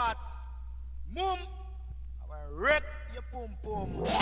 fat. Mum, I will wreck your pum pum.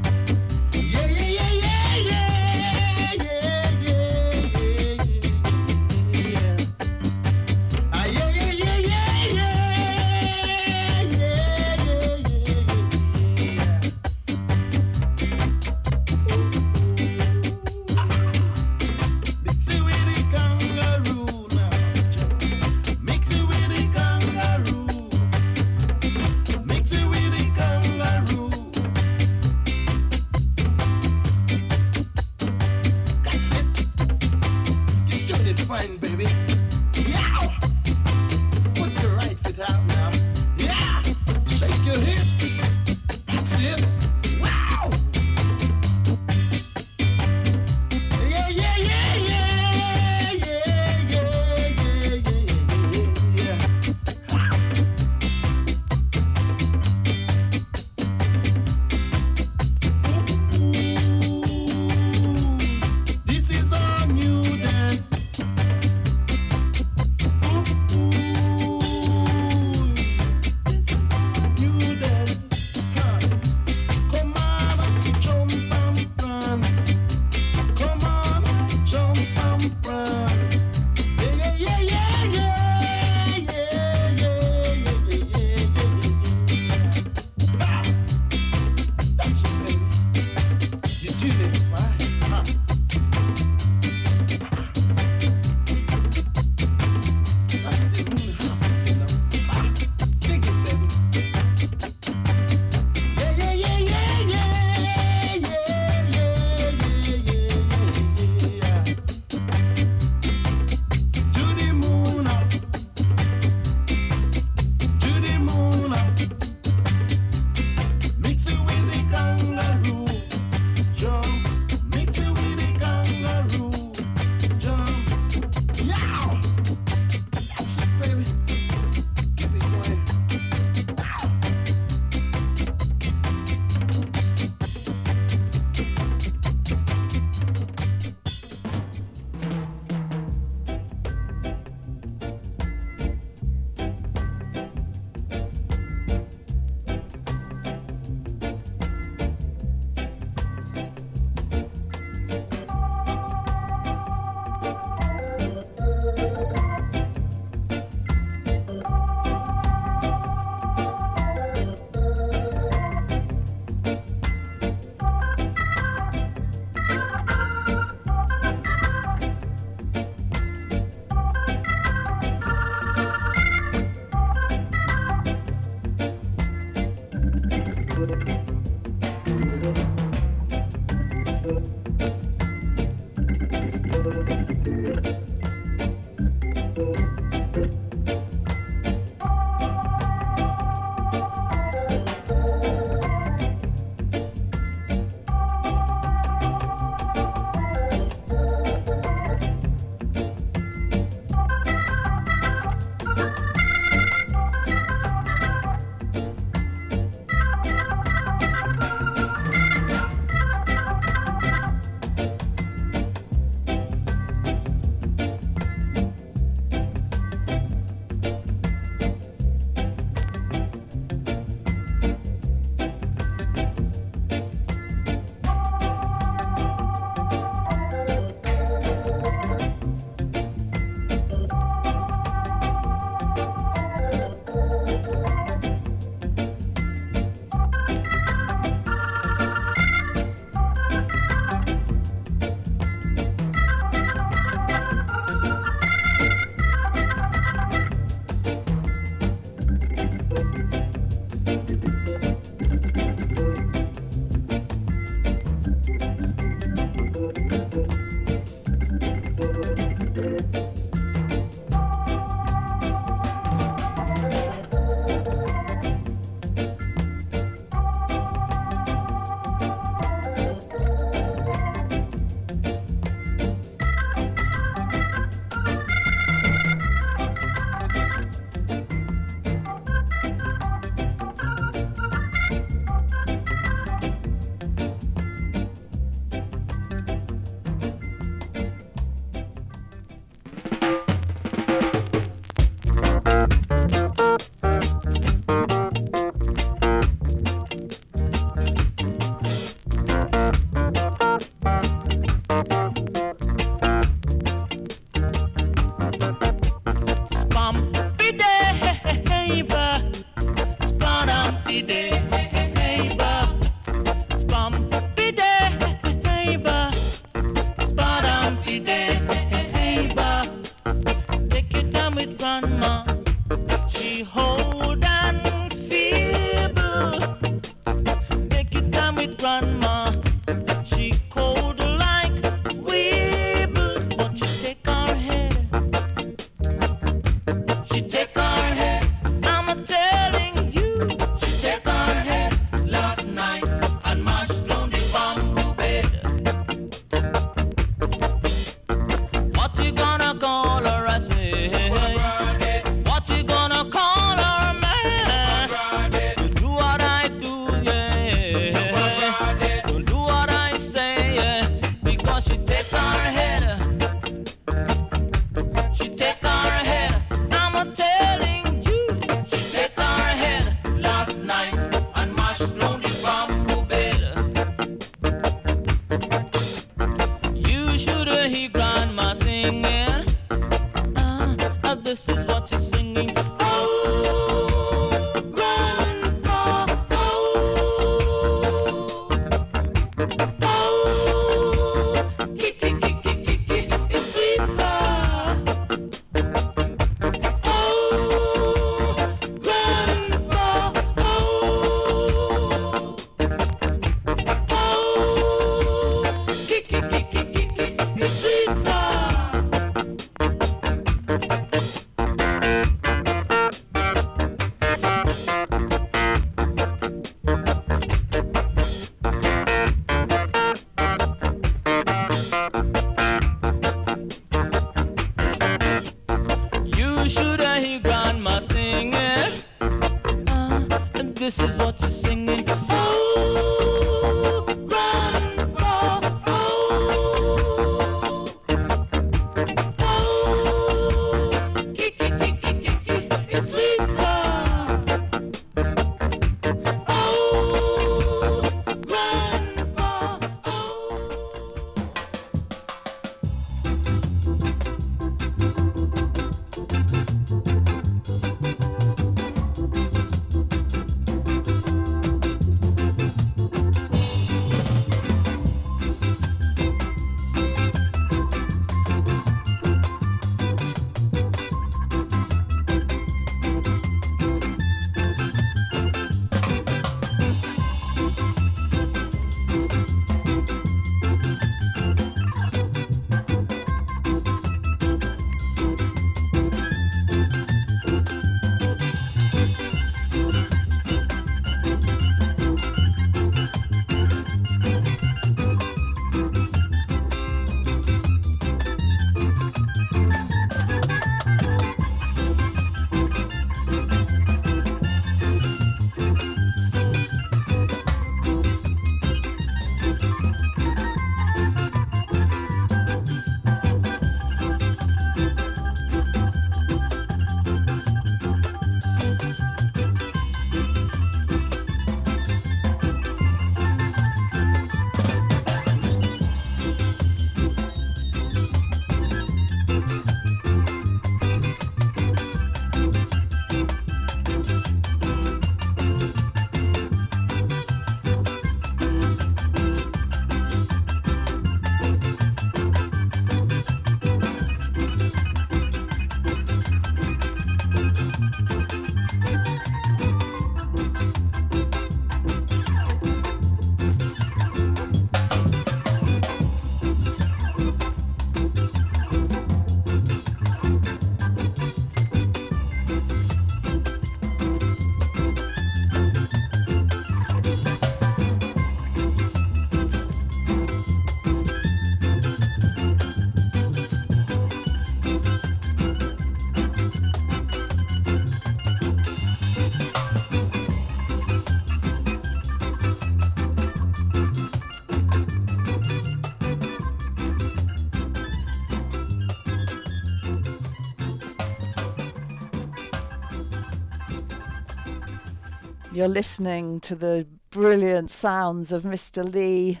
You're listening to the brilliant sounds of Mr. Lee.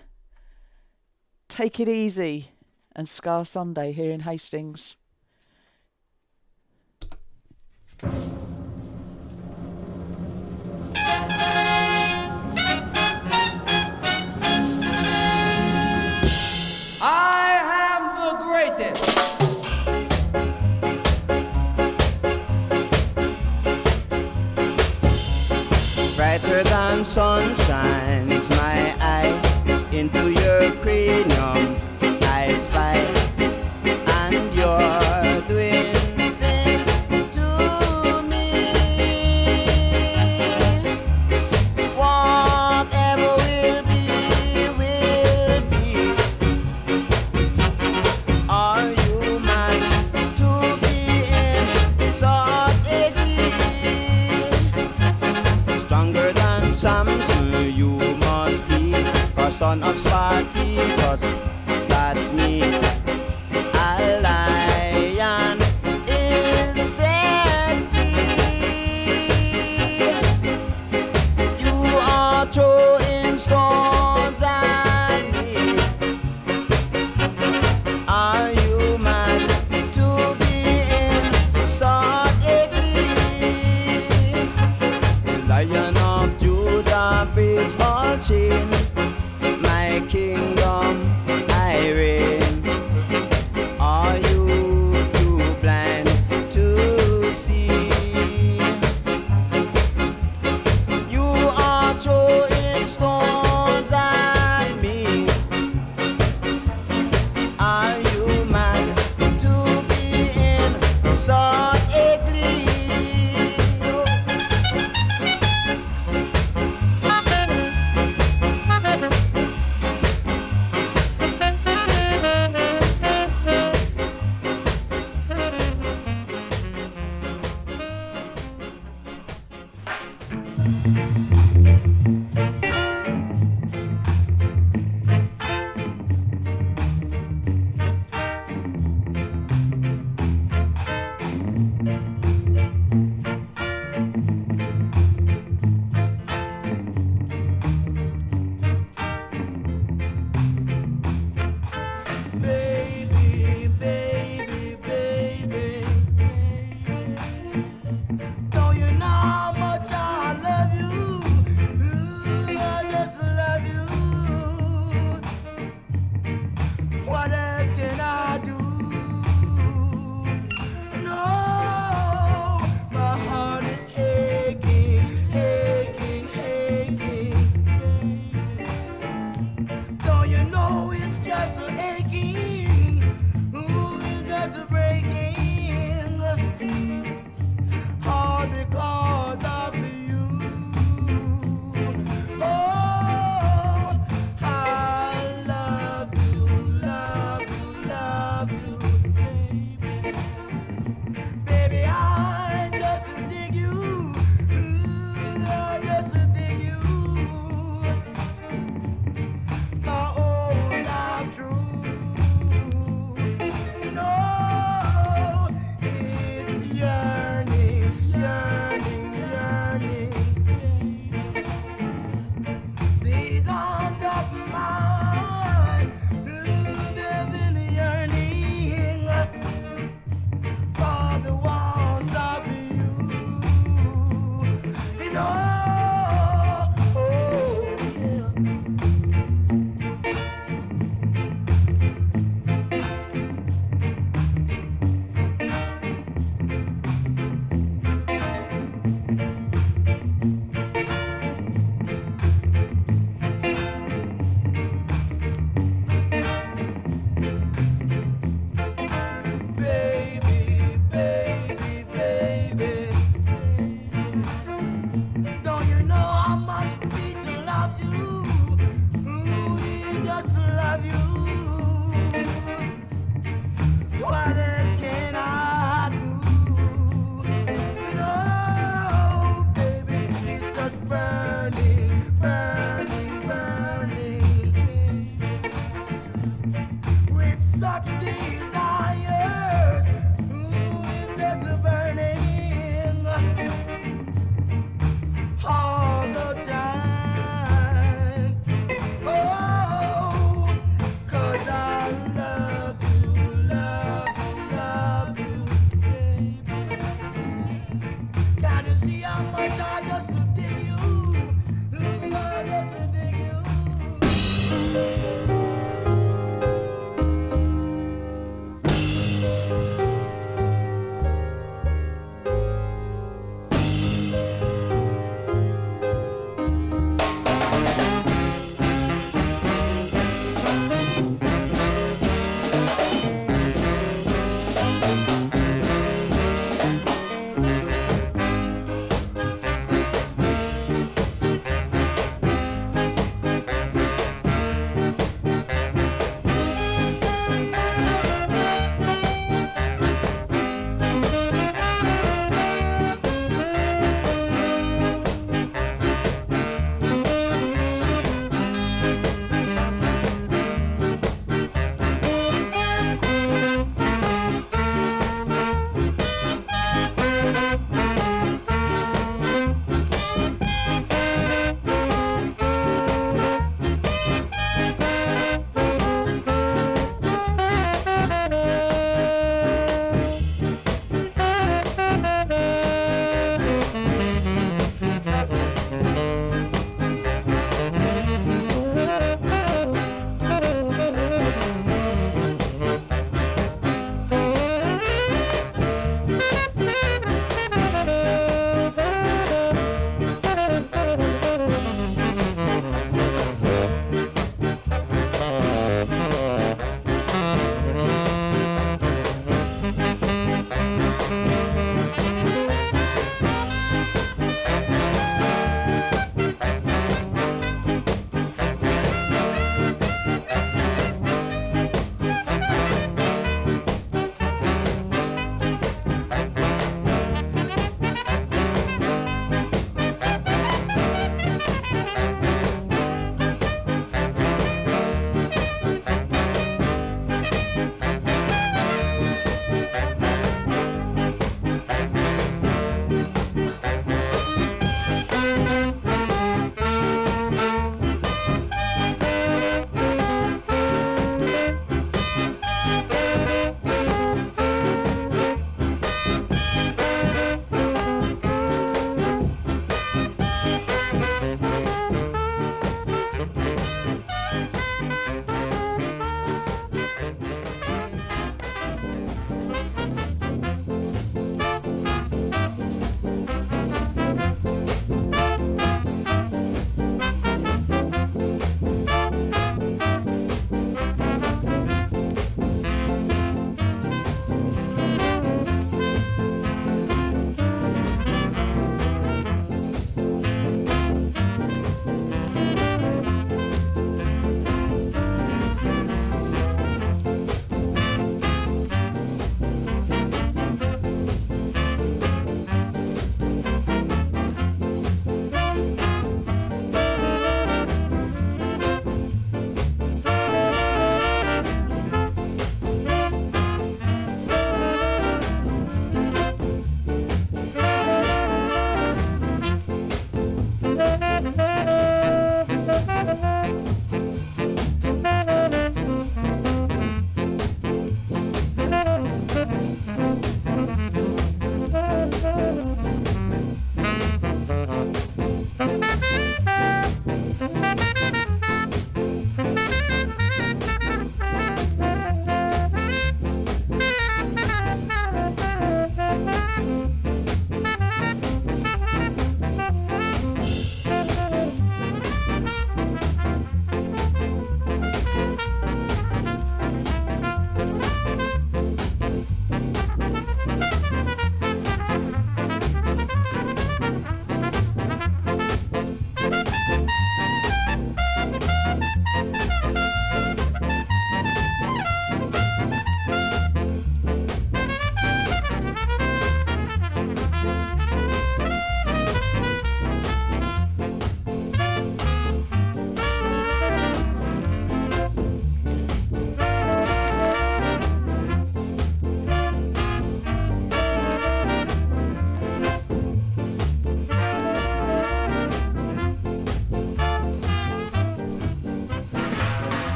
Take it easy and Ska Sunday here in Hastings.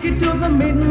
Take you to the midnight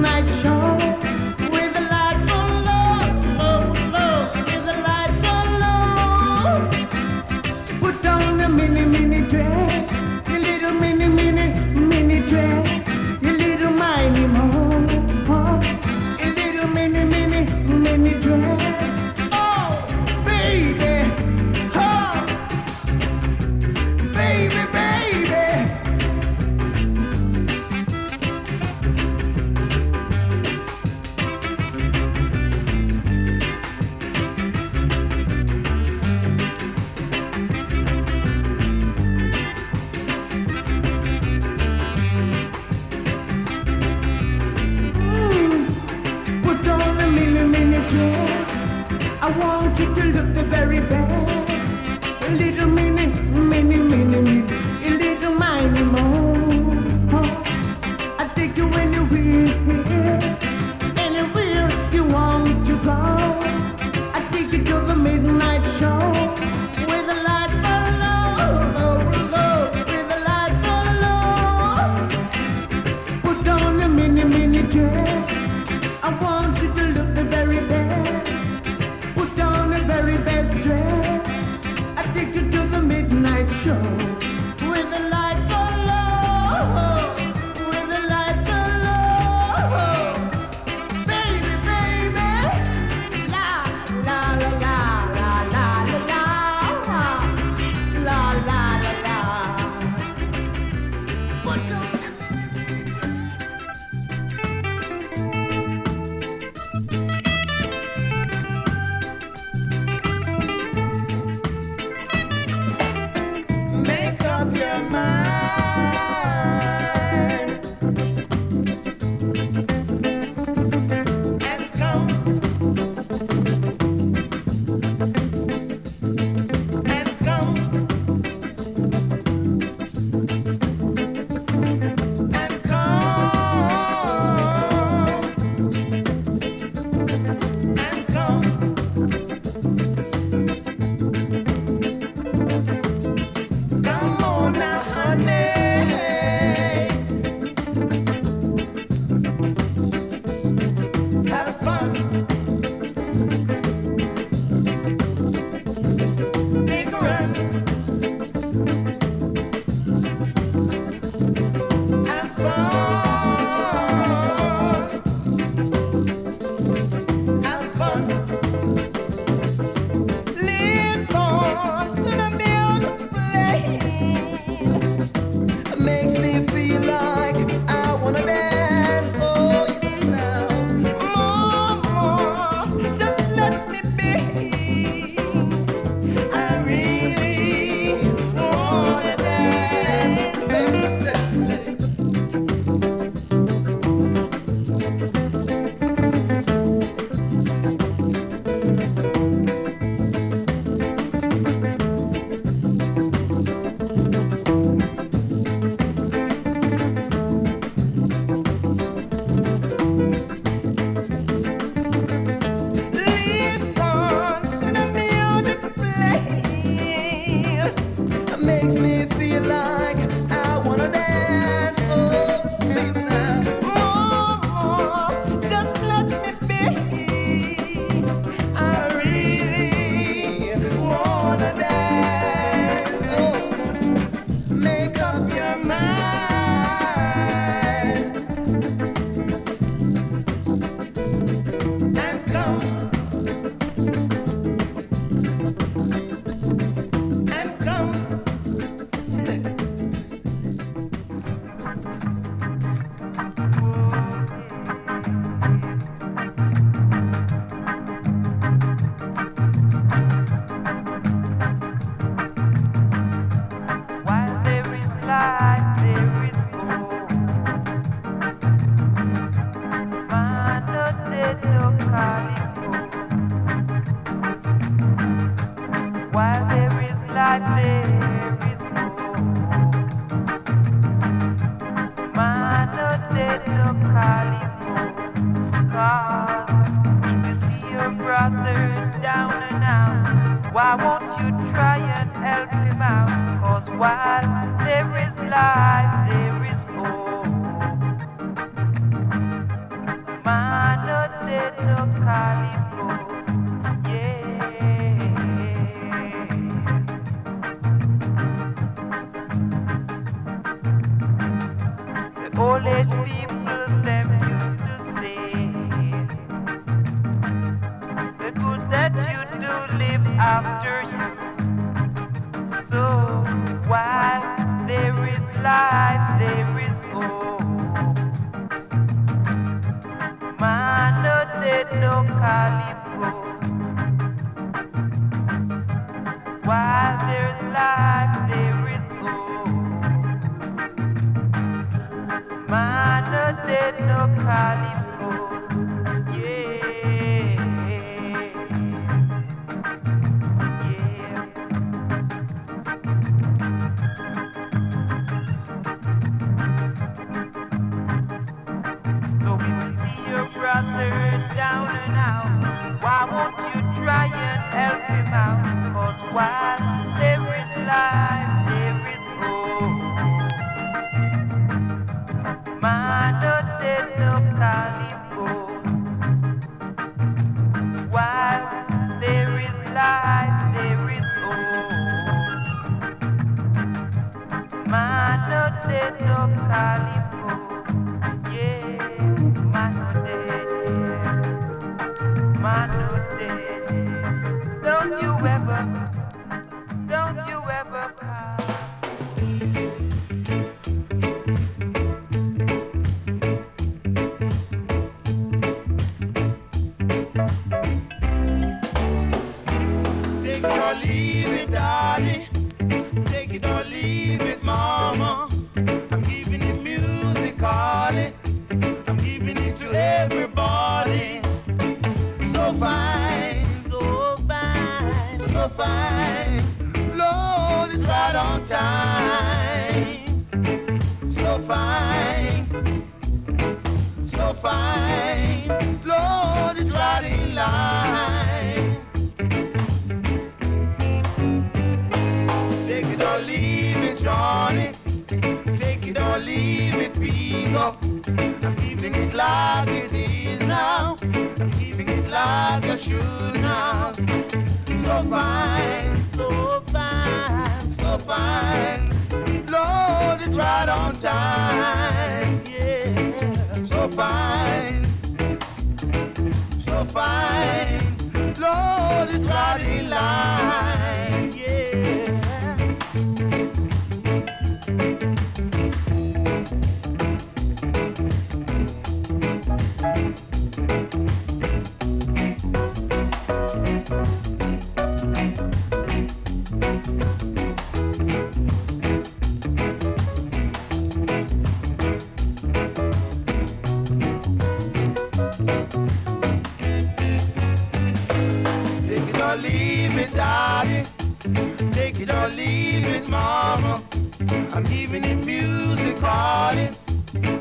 I'm giving it music calling.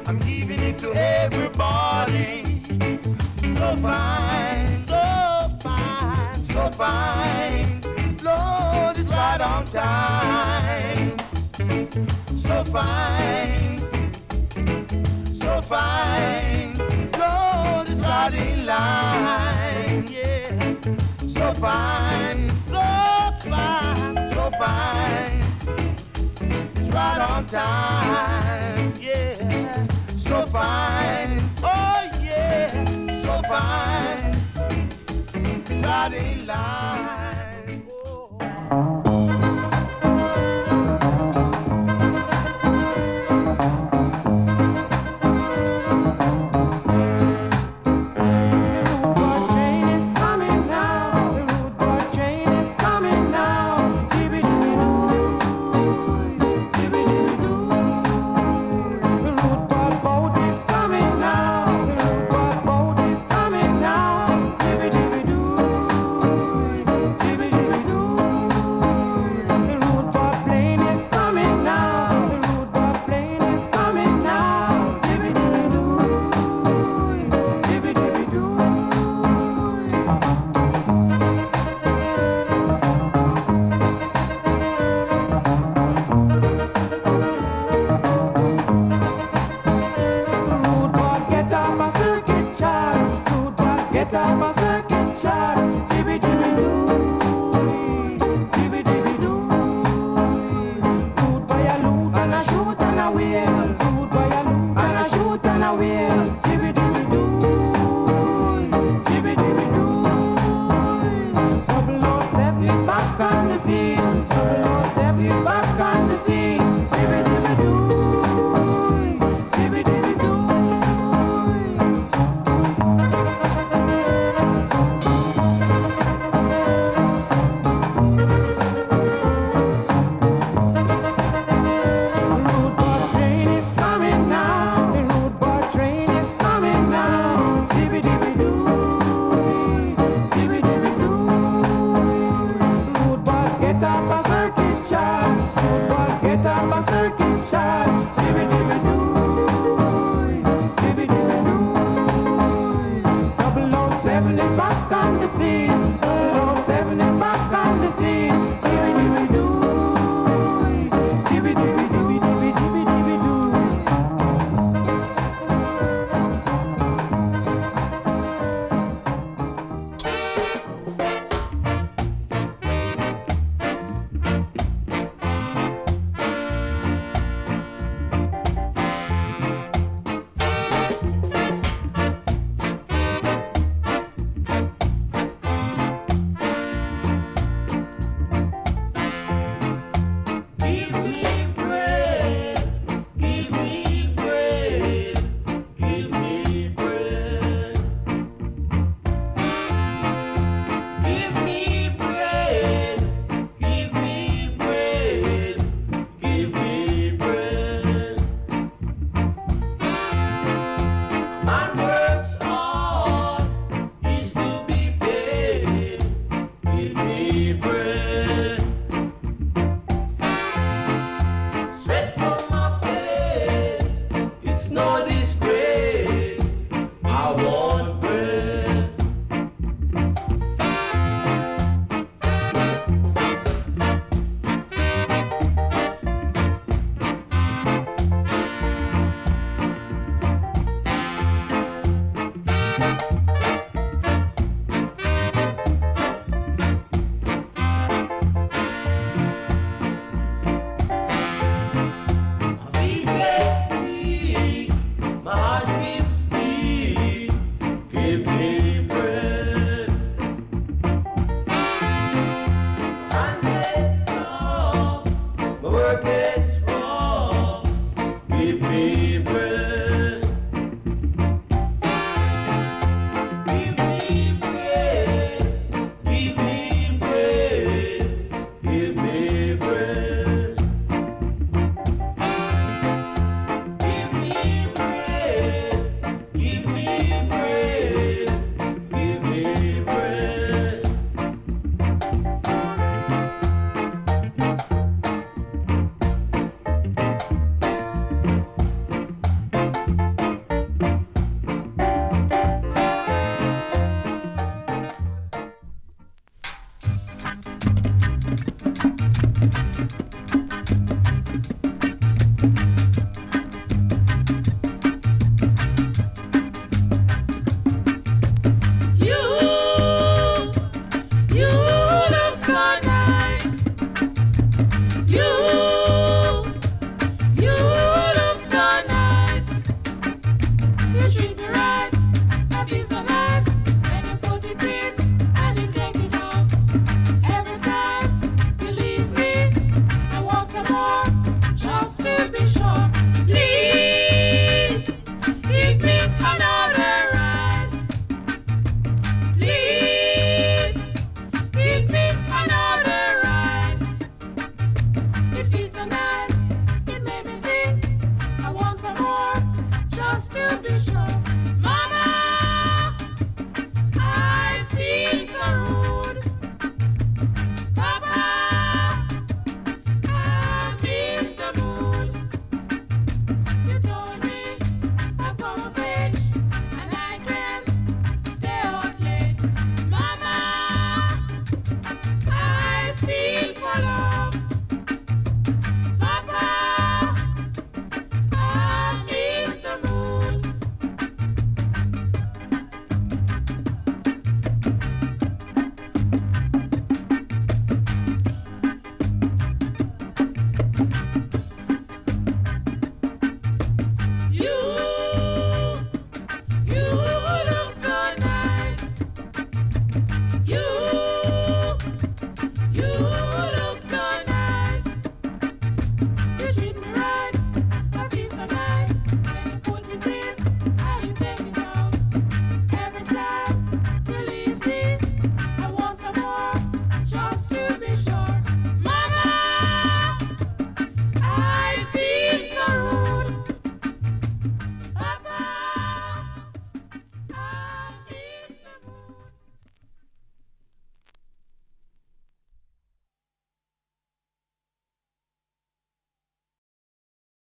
I'm giving it to everybody. So fine, so fine, so fine. Lord, it's right on time. So fine, so fine. Lord, it's right in line. Yeah. So fine, so fine, so fine right on time. Yeah, so fine. Oh yeah, so fine. Dotted line. Oh.